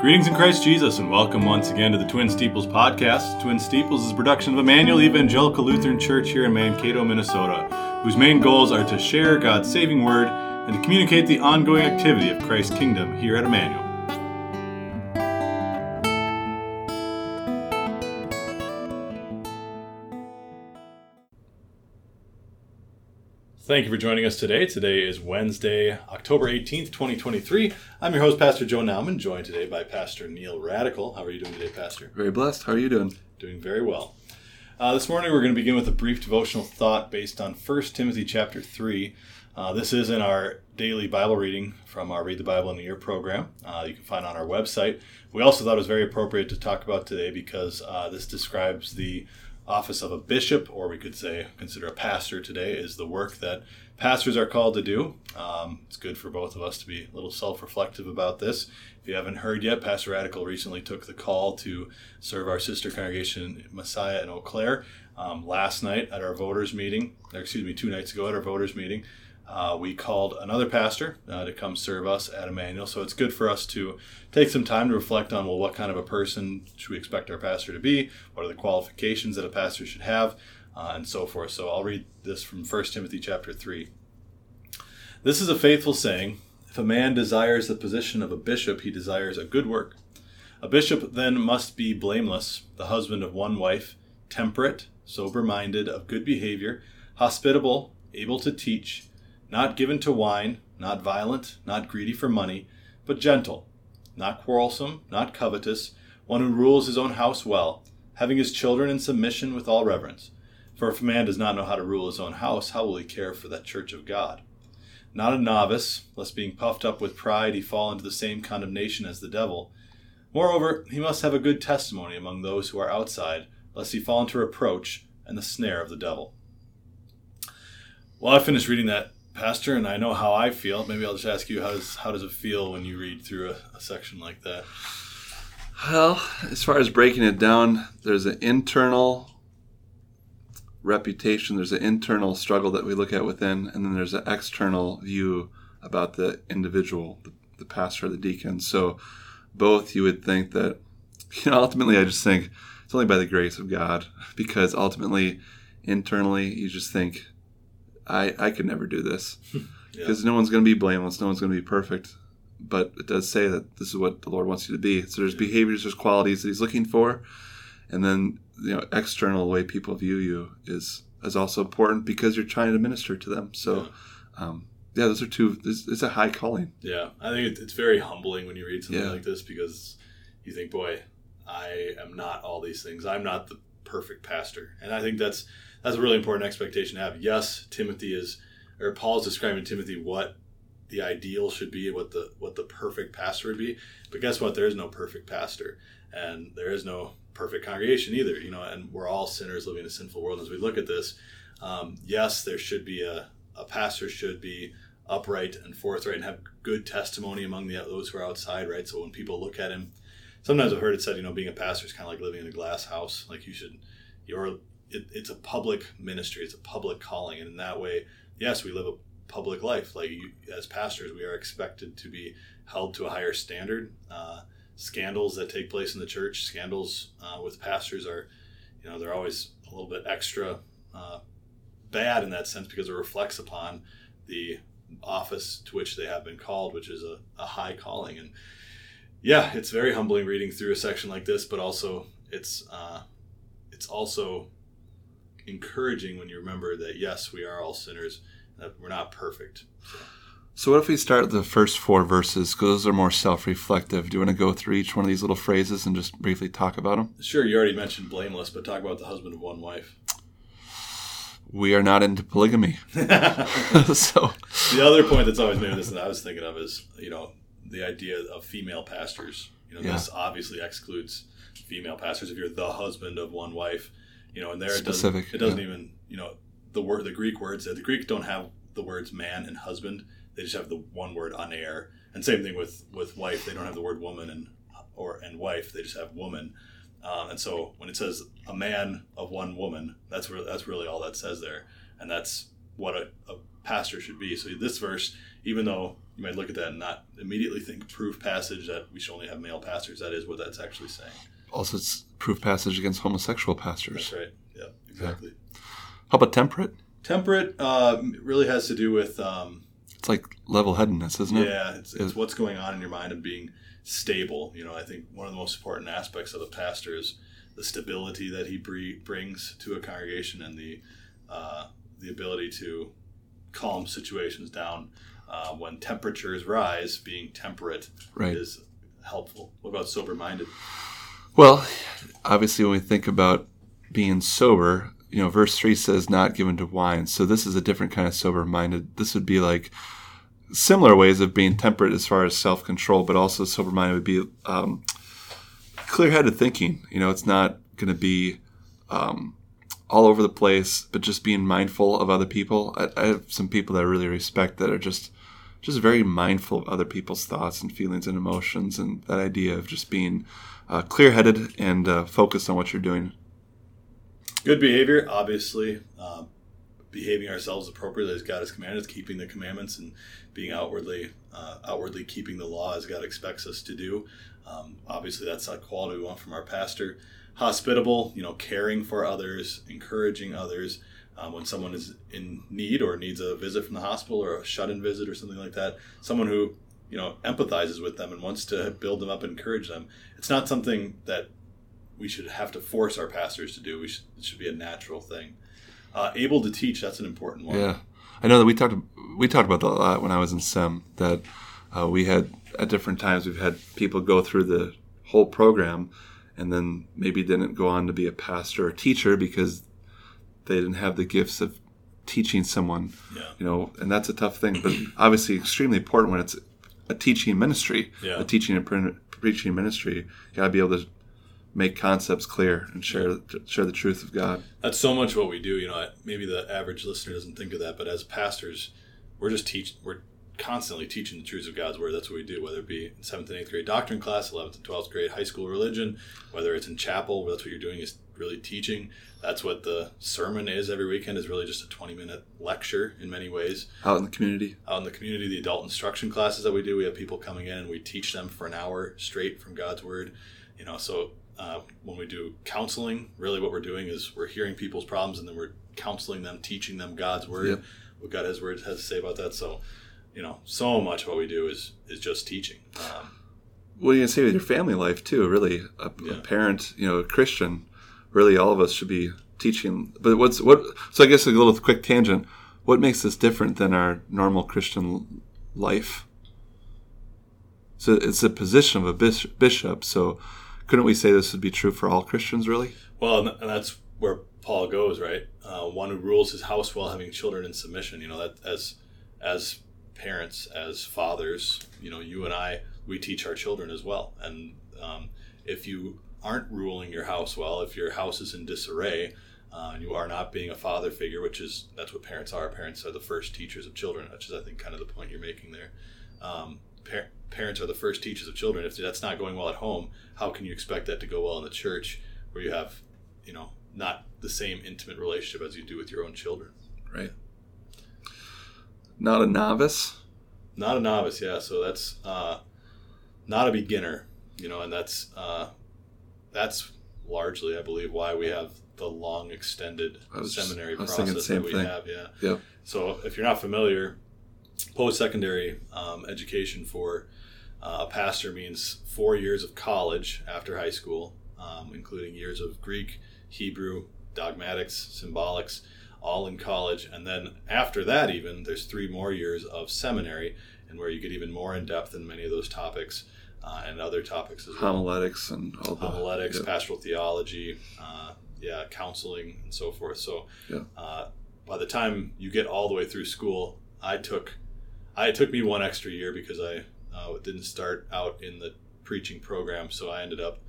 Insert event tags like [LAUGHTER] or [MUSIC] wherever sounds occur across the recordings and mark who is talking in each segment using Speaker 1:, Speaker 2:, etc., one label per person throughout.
Speaker 1: Greetings in Christ Jesus, and welcome once again to the Twin Steeples podcast. Twin Steeples is a production of Emmanuel Evangelical Lutheran Church here in Mankato, Minnesota, whose main goals are to share God's saving word and to communicate the ongoing activity of Christ's kingdom here at Emmanuel. Thank you for joining us today. Today is Wednesday, October 18th, 2023. I'm your host, Pastor Joe Nauman, joined today by Pastor Neil Radical. How are you doing today, Pastor?
Speaker 2: Very blessed. How are you doing?
Speaker 1: Doing very well. Uh, this morning we're going to begin with a brief devotional thought based on 1 Timothy chapter 3. Uh, this is in our daily Bible reading from our Read the Bible in a Year program. Uh, you can find on our website. We also thought it was very appropriate to talk about today because uh, this describes the office of a bishop, or we could say consider a pastor today, is the work that pastors are called to do. Um, it's good for both of us to be a little self reflective about this. If you haven't heard yet, Pastor Radical recently took the call to serve our sister congregation, Messiah in Eau Claire, um, last night at our voters' meeting, or excuse me, two nights ago at our voters' meeting. Uh, we called another pastor uh, to come serve us at Emmanuel. So it's good for us to take some time to reflect on well, what kind of a person should we expect our pastor to be? What are the qualifications that a pastor should have? Uh, and so forth. So I'll read this from 1 Timothy chapter 3. This is a faithful saying If a man desires the position of a bishop, he desires a good work. A bishop then must be blameless, the husband of one wife, temperate, sober minded, of good behavior, hospitable, able to teach not given to wine, not violent, not greedy for money, but gentle, not quarrelsome, not covetous, one who rules his own house well, having his children in submission with all reverence. For if a man does not know how to rule his own house, how will he care for that church of God? Not a novice, lest being puffed up with pride he fall into the same condemnation as the devil. Moreover, he must have a good testimony among those who are outside, lest he fall into reproach and the snare of the devil. Well, I finished reading that pastor, and I know how I feel. Maybe I'll just ask you how does how does it feel when you read through a, a section like that?
Speaker 2: Well, as far as breaking it down, there's an internal reputation, there's an internal struggle that we look at within, and then there's an external view about the individual, the, the pastor, the deacon. So, both you would think that, [LAUGHS] you know, ultimately, I just think it's only by the grace of God, because ultimately, internally, you just think I, I could never do this [LAUGHS] because yeah. no one's going to be blameless, no one's going to be perfect. But it does say that this is what the Lord wants you to be. So there's yeah. behaviors, there's qualities that He's looking for, and then you know external way people view you is is also important because you're trying to minister to them. So. Yeah. Um, yeah, those are two. It's a high calling.
Speaker 1: Yeah, I think it's very humbling when you read something like this because you think, boy, I am not all these things. I'm not the perfect pastor, and I think that's that's a really important expectation to have. Yes, Timothy is, or Paul's describing Timothy what the ideal should be, what the what the perfect pastor would be. But guess what? There is no perfect pastor, and there is no perfect congregation either. You know, and we're all sinners living in a sinful world. As we look at this, um, yes, there should be a a pastor should be upright and forthright and have good testimony among the those who are outside, right? So when people look at him, sometimes I've heard it said, you know, being a pastor is kind of like living in a glass house. Like you should, your it, it's a public ministry, it's a public calling, and in that way, yes, we live a public life. Like you, as pastors, we are expected to be held to a higher standard. Uh, scandals that take place in the church, scandals uh, with pastors are, you know, they're always a little bit extra uh, bad in that sense because it reflects upon the office to which they have been called, which is a, a high calling. And yeah, it's very humbling reading through a section like this, but also it's uh, it's also encouraging when you remember that yes, we are all sinners, that we're not perfect. So.
Speaker 2: So, what if we start the first four verses? Because those are more self reflective. Do you want to go through each one of these little phrases and just briefly talk about them?
Speaker 1: Sure. You already mentioned blameless, but talk about the husband of one wife.
Speaker 2: We are not into polygamy. [LAUGHS] [LAUGHS] so,
Speaker 1: the other point that's always made this that I was thinking of is, you know, the idea of female pastors. You know, yeah. this obviously excludes female pastors. If you're the husband of one wife, you know, and there
Speaker 2: Specific,
Speaker 1: it doesn't, it doesn't yeah. even, you know, the word, the Greek words, the Greek don't have the words man and husband. They just have the one word aner. And same thing with, with wife. They don't have the word woman and, or, and wife. They just have woman. Um, and so when it says a man of one woman, that's really, that's really all that says there. And that's what a, a pastor should be. So this verse, even though you might look at that and not immediately think proof passage that we should only have male pastors, that is what that's actually saying.
Speaker 2: Also, it's proof passage against homosexual pastors.
Speaker 1: That's right. Yeah, exactly. Yeah.
Speaker 2: How about temperate?
Speaker 1: Temperate uh, really has to do with. Um,
Speaker 2: it's like level headedness, isn't it?
Speaker 1: Yeah, it's, it's what's going on in your mind and being stable. You know, I think one of the most important aspects of the pastor is the stability that he brings to a congregation and the uh, the ability to calm situations down uh, when temperatures rise. Being temperate
Speaker 2: right.
Speaker 1: is helpful. What about sober minded?
Speaker 2: Well, obviously, when we think about being sober, you know, verse 3 says, not given to wine. So this is a different kind of sober minded. This would be like similar ways of being temperate as far as self control, but also sober minded would be um, clear headed thinking. You know, it's not going to be um, all over the place, but just being mindful of other people. I, I, have some people that I really respect that are just just very mindful of other people's thoughts and feelings and emotions, and that idea of just being uh, clear headed and uh, focused on what you're doing.
Speaker 1: Good behavior, obviously. Uh, behaving ourselves appropriately as God has commanded, keeping the commandments and being outwardly uh, outwardly keeping the law as God expects us to do. Um, obviously, that's a quality we want from our pastor. Hospitable, you know, caring for others, encouraging others. Um, when someone is in need or needs a visit from the hospital or a shut-in visit or something like that, someone who you know empathizes with them and wants to build them up, and encourage them. It's not something that we should have to force our pastors to do. We should, it should be a natural thing. Uh, able to teach, that's an important one.
Speaker 2: Yeah. I know that we talked we talked about that a lot when I was in SEM. That uh, we had at different times we've had people go through the whole program and then maybe didn't go on to be a pastor or teacher because they didn't have the gifts of teaching someone.
Speaker 1: Yeah.
Speaker 2: You know, and that's a tough thing, but obviously extremely important when it's a teaching ministry,
Speaker 1: yeah.
Speaker 2: a teaching and preaching ministry. You got to be able to make concepts clear and share share the truth of God.
Speaker 1: That's so much what we do. You know, maybe the average listener doesn't think of that, but as pastors, we're just teach we're constantly teaching the truths of God's word. That's what we do, whether it be in seventh and eighth grade doctrine class, eleventh and twelfth grade high school religion, whether it's in chapel. That's what you're doing is really teaching. That's what the sermon is every weekend. Is really just a 20 minute lecture in many ways.
Speaker 2: Out in the community.
Speaker 1: Out in the community, the adult instruction classes that we do, we have people coming in and we teach them for an hour straight from God's word. You know, so uh, when we do counseling, really what we're doing is we're hearing people's problems and then we're counseling them, teaching them God's word, yep. what God has word has to say about that. So, you know, so much of what we do is is just teaching. Um,
Speaker 2: what are you gonna say with your family life too? Really, a, yeah. a, parent, you know, a Christian. Really, all of us should be teaching. But what's what? So I guess a little quick tangent. What makes this different than our normal Christian life? So it's a position of a bishop. So couldn't we say this would be true for all Christians, really?
Speaker 1: Well, and that's where Paul goes, right? Uh, one who rules his house while having children in submission. You know that as as parents, as fathers, you know, you and I, we teach our children as well. And um, if you aren't ruling your house well, if your house is in disarray, uh, and you are not being a father figure, which is that's what parents are. Parents are the first teachers of children, which is I think kind of the point you're making there. Um, par- parents are the first teachers of children. If that's not going well at home, how can you expect that to go well in the church where you have, you know, not the same intimate relationship as you do with your own children?
Speaker 2: Right. Not a novice.
Speaker 1: Not a novice, yeah. So that's uh, not a beginner, you know, and that's uh, that's largely, I believe, why we have the long extended seminary
Speaker 2: just,
Speaker 1: process that we
Speaker 2: thing.
Speaker 1: have. Yeah.
Speaker 2: Yep.
Speaker 1: So if you're not familiar, post secondary um, education for uh, a pastor means four years of college after high school, um, including years of Greek, Hebrew, dogmatics, symbolics, all in college. And then after that, even, there's three more years of seminary, and where you get even more in depth in many of those topics. Uh, and other topics as
Speaker 2: well. Homiletics and all the
Speaker 1: homiletics, pastoral theology, uh, yeah, counseling and so forth. So,
Speaker 2: yeah.
Speaker 1: uh, by the time you get all the way through school, I took I, it took me one extra year because I uh, didn't start out in the preaching program, so I ended up.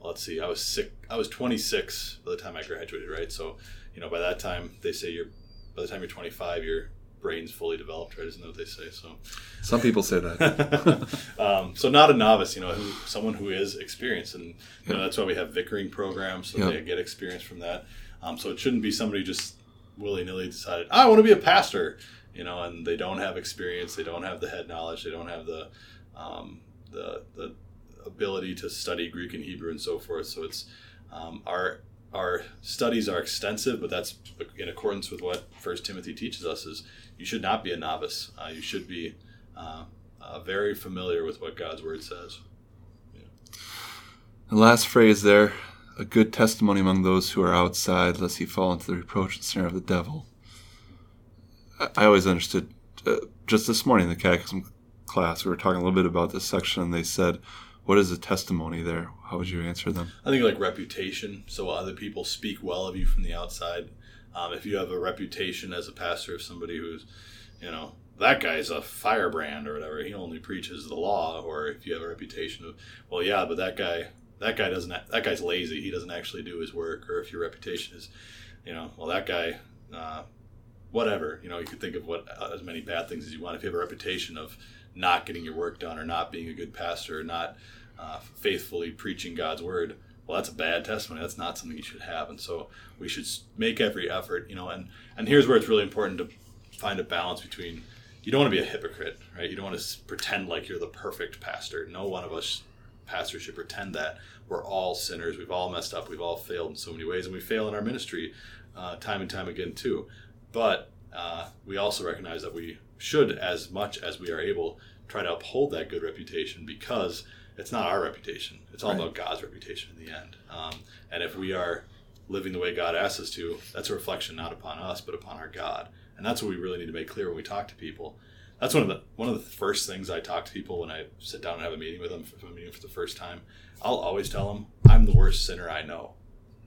Speaker 1: Let's see, I was sick. I was 26 by the time I graduated, right? So, you know, by that time, they say you're. By the time you're 25, your brain's fully developed, right? Isn't that what they say? So,
Speaker 2: some people say that. [LAUGHS]
Speaker 1: um, so, not a novice, you know, who, someone who is experienced, and you know, that's why we have vicaring programs, so they get experience from that. Um, so, it shouldn't be somebody just willy nilly decided I want to be a pastor you know, and they don't have experience, they don't have the head knowledge, they don't have the um, the the ability to study Greek and Hebrew and so forth. So it's um, our our studies are extensive, but that's in accordance with what First Timothy teaches us: is you should not be a novice. Uh, you should be uh, uh, very familiar with what God's word says.
Speaker 2: The last phrase there: a good testimony among those who are outside, lest he fall into the reproach and snare of the devil. I, I always understood. Uh, just this morning in the catechism class, we were talking a little bit about this section, and they said what is a testimony there? How would you answer them?
Speaker 1: I think like reputation. So other people speak well of you from the outside. Um, if you have a reputation as a pastor of somebody who's, you know, that guy's a firebrand or whatever. He only preaches the law. Or if you have a reputation of, well, yeah, but that guy, that guy doesn't. That guy's lazy. He doesn't actually do his work. Or if your reputation is, you know, well, that guy, uh, whatever. You know, you could think of what uh, as many bad things as you want. If you have a reputation of not getting your work done or not being a good pastor or not uh, faithfully preaching God's word, well, that's a bad testimony. That's not something you should have. And so we should make every effort, you know, and, and here's where it's really important to find a balance between you don't want to be a hypocrite, right? You don't want to pretend like you're the perfect pastor. No one of us pastors should pretend that. We're all sinners. We've all messed up. We've all failed in so many ways, and we fail in our ministry uh, time and time again, too. But uh, we also recognize that we should, as much as we are able, try to uphold that good reputation because it's not our reputation. It's all right. about God's reputation in the end. Um, and if we are living the way God asks us to, that's a reflection not upon us, but upon our God. And that's what we really need to make clear when we talk to people. That's one of the one of the first things I talk to people when I sit down and have a meeting with them for, a meeting for the first time. I'll always tell them, "I'm the worst sinner I know."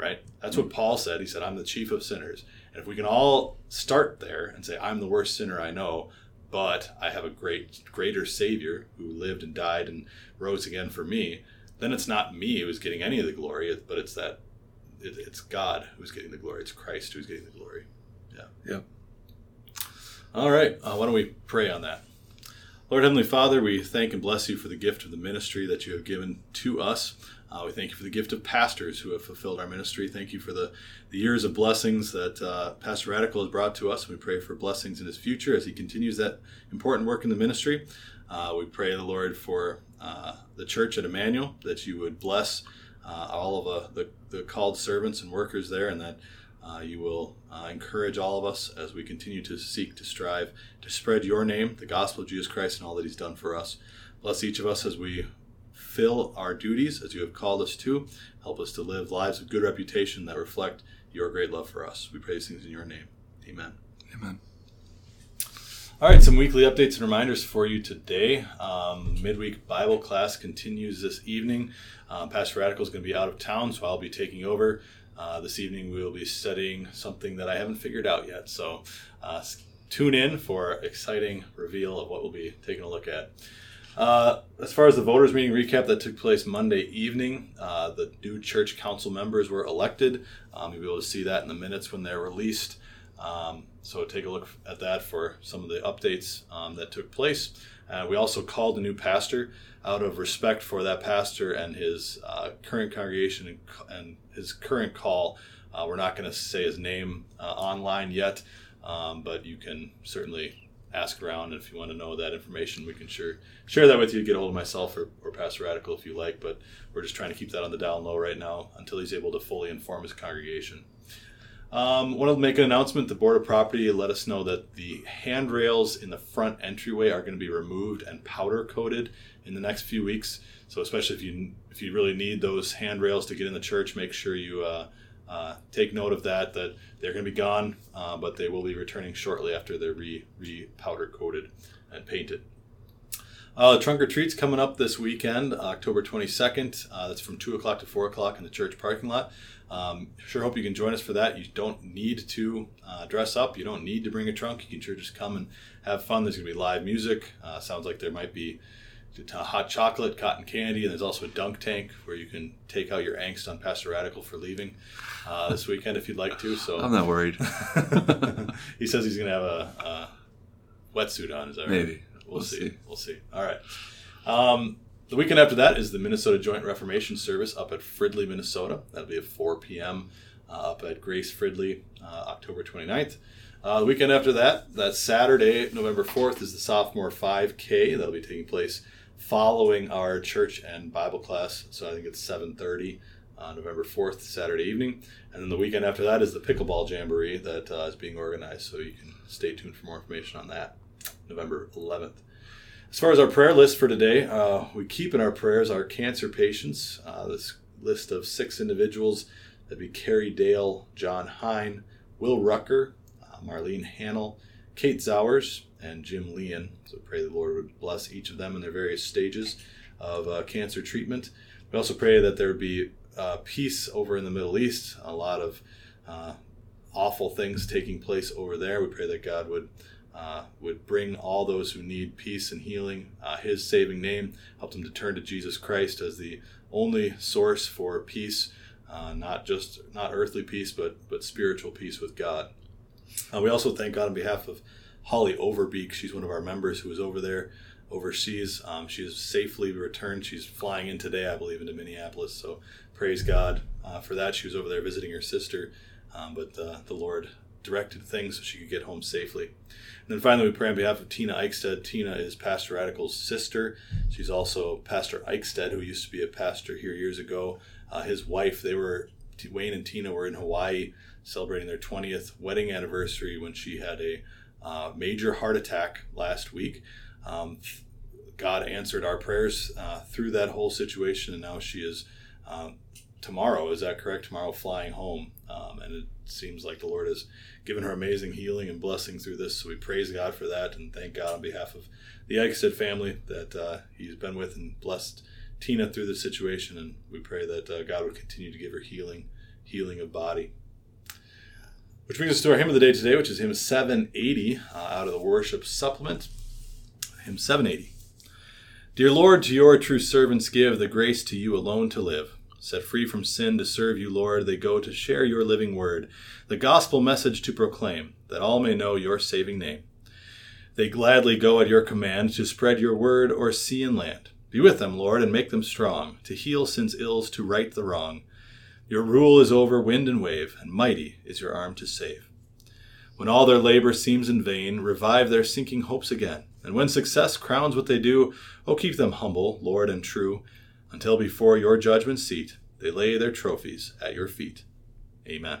Speaker 1: Right? That's what Paul said. He said, "I'm the chief of sinners." And if we can all start there and say, I'm the worst sinner I know, but I have a great, greater Savior who lived and died and rose again for me, then it's not me who's getting any of the glory, but it's that it, it's God who's getting the glory. It's Christ who's getting the glory. Yeah.
Speaker 2: Yeah.
Speaker 1: All right. Uh, why don't we pray on that? Lord Heavenly Father, we thank and bless you for the gift of the ministry that you have given to us. Uh, we thank you for the gift of pastors who have fulfilled our ministry. Thank you for the, the years of blessings that uh, Pastor Radical has brought to us. We pray for blessings in his future as he continues that important work in the ministry. Uh, we pray, the Lord, for uh, the church at Emmanuel, that you would bless uh, all of the, the, called servants and workers there, and that uh, you will encourage all of us as we continue to seek to strive to spread your name, the gospel of Jesus Christ, and all that he's done for us. Bless each of us as we fulfill our duties as you have called us to. Help us to live lives of good reputation that reflect your great love for us. We pray these things in your name. Amen.
Speaker 2: Amen.
Speaker 1: All right, some weekly updates and reminders for you today. Um, midweek Bible class continues this evening. Uh, Pastor Radical is going to be out of town, so I'll be taking over. Uh, this evening we will be studying something that I haven't figured out yet. So uh, tune in for exciting reveal of what we'll be taking a look at. Uh, as far as the voters meeting recap that took place Monday evening, uh, the new church council members were elected. Um, you'll be able to see that in the minutes when they're released. Um, so take a look at that for some of the updates um, that took place. Uh, we also called a new pastor out of respect for that pastor and his uh, current congregation and, and, his current call. Uh, we're not going to say his name uh, online yet, um, but you can certainly ask around. And if you want to know that information, we can sure share that with you. Get a hold of myself or, or Pastor Radical if you like. But we're just trying to keep that on the down low right now until he's able to fully inform his congregation. Um, want to make an announcement. The Board of Property let us know that the handrails in the front entryway are going to be removed and powder coated in the next few weeks. So especially if you if you really need those handrails to get in the church, make sure you uh, uh, take note of that. That they're going to be gone, uh, but they will be returning shortly after they're re, re powder coated and painted. Uh, trunk or treat's coming up this weekend, October 22nd. Uh, that's from 2 o'clock to 4 o'clock in the church parking lot. Um, sure hope you can join us for that. You don't need to uh, dress up. You don't need to bring a trunk. You can sure just come and have fun. There's going to be live music. Uh, sounds like there might be hot chocolate, cotton candy, and there's also a dunk tank where you can take out your angst on Pastor Radical for leaving uh, this weekend if you'd like to. So
Speaker 2: I'm not worried. [LAUGHS]
Speaker 1: he says he's going to have a, a, wetsuit on. Is that right?
Speaker 2: Maybe.
Speaker 1: We'll, we'll see. see. We'll see. All right. Um, the weekend after that is the Minnesota Joint Reformation Service up at Fridley, Minnesota. That'll be at 4 p.m. Uh, up at Grace Fridley, uh, October 29th. Uh, the weekend after that, that Saturday, November 4th, is the sophomore 5K. That'll be taking place following our church and Bible class. So I think it's 7:30 on November 4th, Saturday evening. And then the weekend after that is the pickleball jamboree that uh, is being organized. So you can stay tuned for more information on that. November 11th. As far as our prayer list for today, uh, we keep in our prayers our cancer patients. Uh, this list of six individuals that'd be Carrie Dahle, John Hein, Will Roettger, uh, Marlene Hanel, Kate Sauers, and Jim Lien. So pray the Lord would bless each of them in their various stages of uh, cancer treatment. We also pray that there would be uh, peace over in the Middle East. A lot of uh, awful things taking place over there. We pray that God would uh, would bring all those who need peace and healing, uh, His saving name, help them to turn to Jesus Christ as the only source for peace, uh, not just not earthly peace, but but spiritual peace with God. Uh, we also thank God on behalf of Holly Overbeek. She's one of our members who is over there overseas. Um, she is safely returned. She's flying in today, I believe, into Minneapolis. So praise God uh, for that. She was over there visiting her sister, um, but uh, the Lord directed things so she could get home safely. And then finally, we pray on behalf of Tina Eichstadt. Tina is Pastor Radical's sister. She's also Pastor Eichstadt, who used to be a pastor here years ago. Uh, his wife, they were, Wayne and Tina were in Hawaii celebrating their 20th wedding anniversary when she had a uh, major heart attack last week. Um, God answered our prayers uh, through that whole situation, and now she is um, tomorrow. Is that correct? Tomorrow, flying home, um, and it seems like the Lord has given her amazing healing and blessing through this. So we praise God for that, and thank God on behalf of the Eichstadt family that uh, He's been with and blessed Tina through this situation, and we pray that uh, God would continue to give her healing, healing of body. Which brings us to our hymn of the day today, which is hymn 780 uh, out of the worship supplement. Hymn 780. Dear Lord, to your true servants give the grace to you alone to live. Set free from sin to serve you, Lord, they go to share your living word, the gospel message to proclaim, that all may know your saving name. They gladly go at your command to spread your word o'er sea and land. Be with them, Lord, and make them strong, to heal sin's ills, to right the wrong. Your rule is over wind and wave, and mighty is your arm to save. When all their labor seems in vain, revive their sinking hopes again. And when success crowns what they do, oh, keep them humble, Lord, and true, until before your judgment seat they lay their trophies at your feet. Amen.